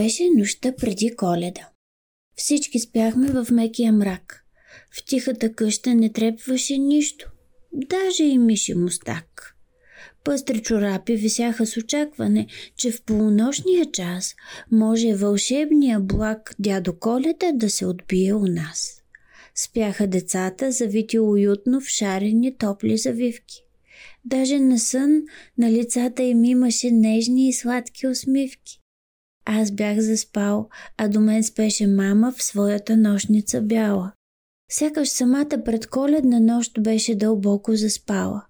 Беше нощта преди коледа. Всички спяхме в мекия мрак. В тихата къща не трепваше нищо. Даже и миши мустак. Пъстри чорапи висяха с очакване, че в полунощния час може вълшебния благ дядо Коледа да се отбие у нас. Спяха децата, завити уютно в шарени топли завивки. Даже на сън на лицата им имаше нежни и сладки усмивки. Аз бях заспал, а до мен спеше мама в своята нощница бяла. Сякаш самата предколедна нощ беше дълбоко заспала.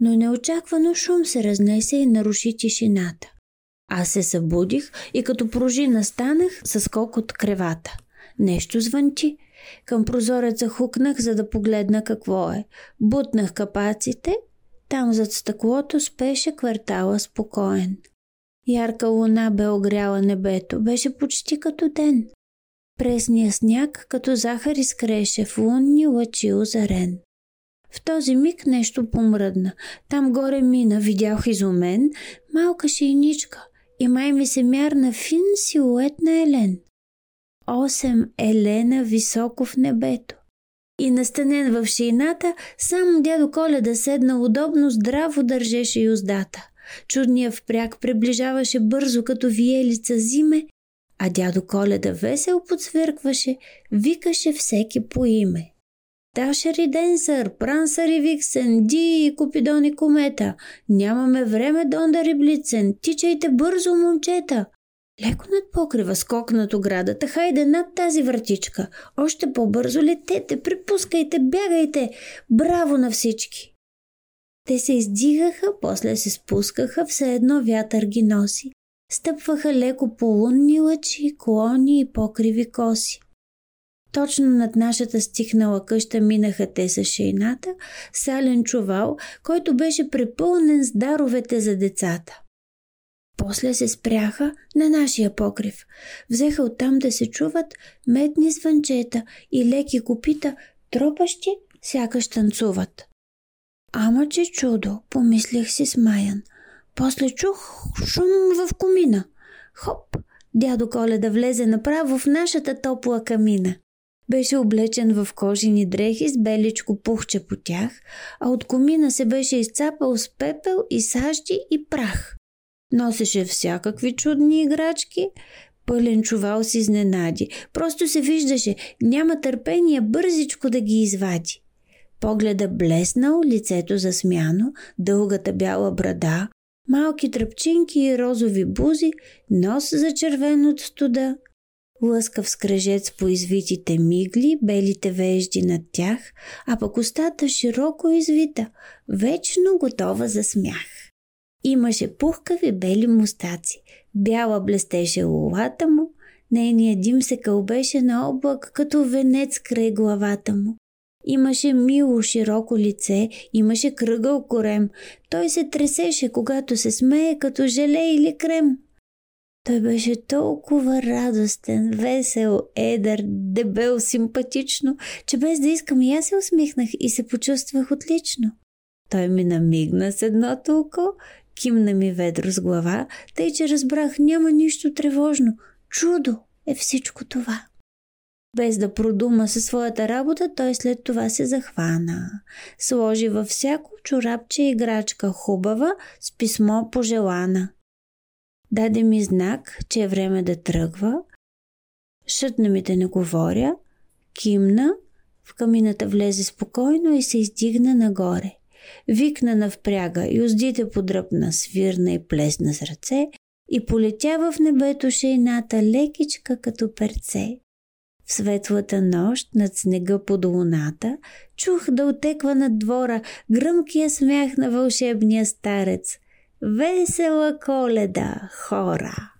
Но неочаквано шум се разнесе и наруши тишината. Аз се събудих и като пружина станах с скок от кревата. Нещо звънчи. Към прозореца хукнах, за да погледна какво е. Бутнах капаците. Там зад стъклото спеше квартала спокоен. Ярка луна бе огряла небето. Беше почти като ден. Пресния сняг като захар изкреше в лунни лъчи озарен. В този миг нещо помръдна. Там горе мина, видях изумен, малка шейничка и май ми се мярна фин силует на Елен. Осем Елена високо в небето. И настанен в шейната, сам дядо Коледа седна удобно, здраво държеше юздата. Чудният впряг приближаваше бързо като виелица зиме, а дядо Коледа весел подсвиркваше, викаше всеки по име. Дашери Денсър, Прансър Виксен, Ди и Купидон и Комета. Нямаме време, Дондар и Блицен. Тичайте бързо, момчета. Леко над покрива, скок над оградата, хайде над тази вратичка. Още по-бързо летете, припускайте, бягайте. Браво на всички! Те се издигаха, после се спускаха, все едно вятър ги носи. Стъпваха леко по лунни лъчи, клони и покриви коси. Точно над нашата стихнала къща минаха те с шейната, сален чувал, който беше препълнен с даровете за децата. После се спряха на нашия покрив. Взеха оттам да се чуват медни звънчета и леки копита, тропащи, сякаш танцуват. Ама че чудо, помислих си смаян. После чух шум в комина. Хоп, дядо Коледа влезе направо в нашата топла камина. Беше облечен в кожени дрехи с беличко пухче по тях, а от комина се беше изцапал с пепел и сажди и прах. Носеше всякакви чудни играчки, пълен чувал с изненади. Просто се виждаше, няма търпение бързичко да ги извади. Погледа блеснал, лицето засмяно, дългата бяла брада, малки тръпчинки и розови бузи, нос зачервен от студа, лъскав скръжец по извитите мигли, белите вежди над тях, а пък устата широко извита, вечно готова за смях. Имаше пухкави бели мустаци, бяла блестеше лулата му, нейният дим се кълбеше на облак като венец край главата му. Имаше мило широко лице, имаше кръгъл корем. Той се тресеше, когато се смее като желе или крем. Той беше толкова радостен, весел, едър, дебел, симпатично, че без да искам и аз се усмихнах и се почувствах отлично. Той ми намигна с едното око, кимна ми ведро с глава, тъй че разбрах няма нищо тревожно. Чудо е всичко това. Без да продума със своята работа, той след това се захвана. Сложи във всяко чорапче играчка хубава с писмо пожелана. Даде ми знак, че е време да тръгва. Шътна ми да не говоря. Кимна, в камината влезе спокойно и се издигна нагоре. Викна на впряга, юздите подръпна, свирна и плесна с ръце и полетя в небето шейната лекичка като перце. В светлата нощ над снега под луната чух да отеква над двора гръмкия смях на вълшебния старец. Весела коледа, хора!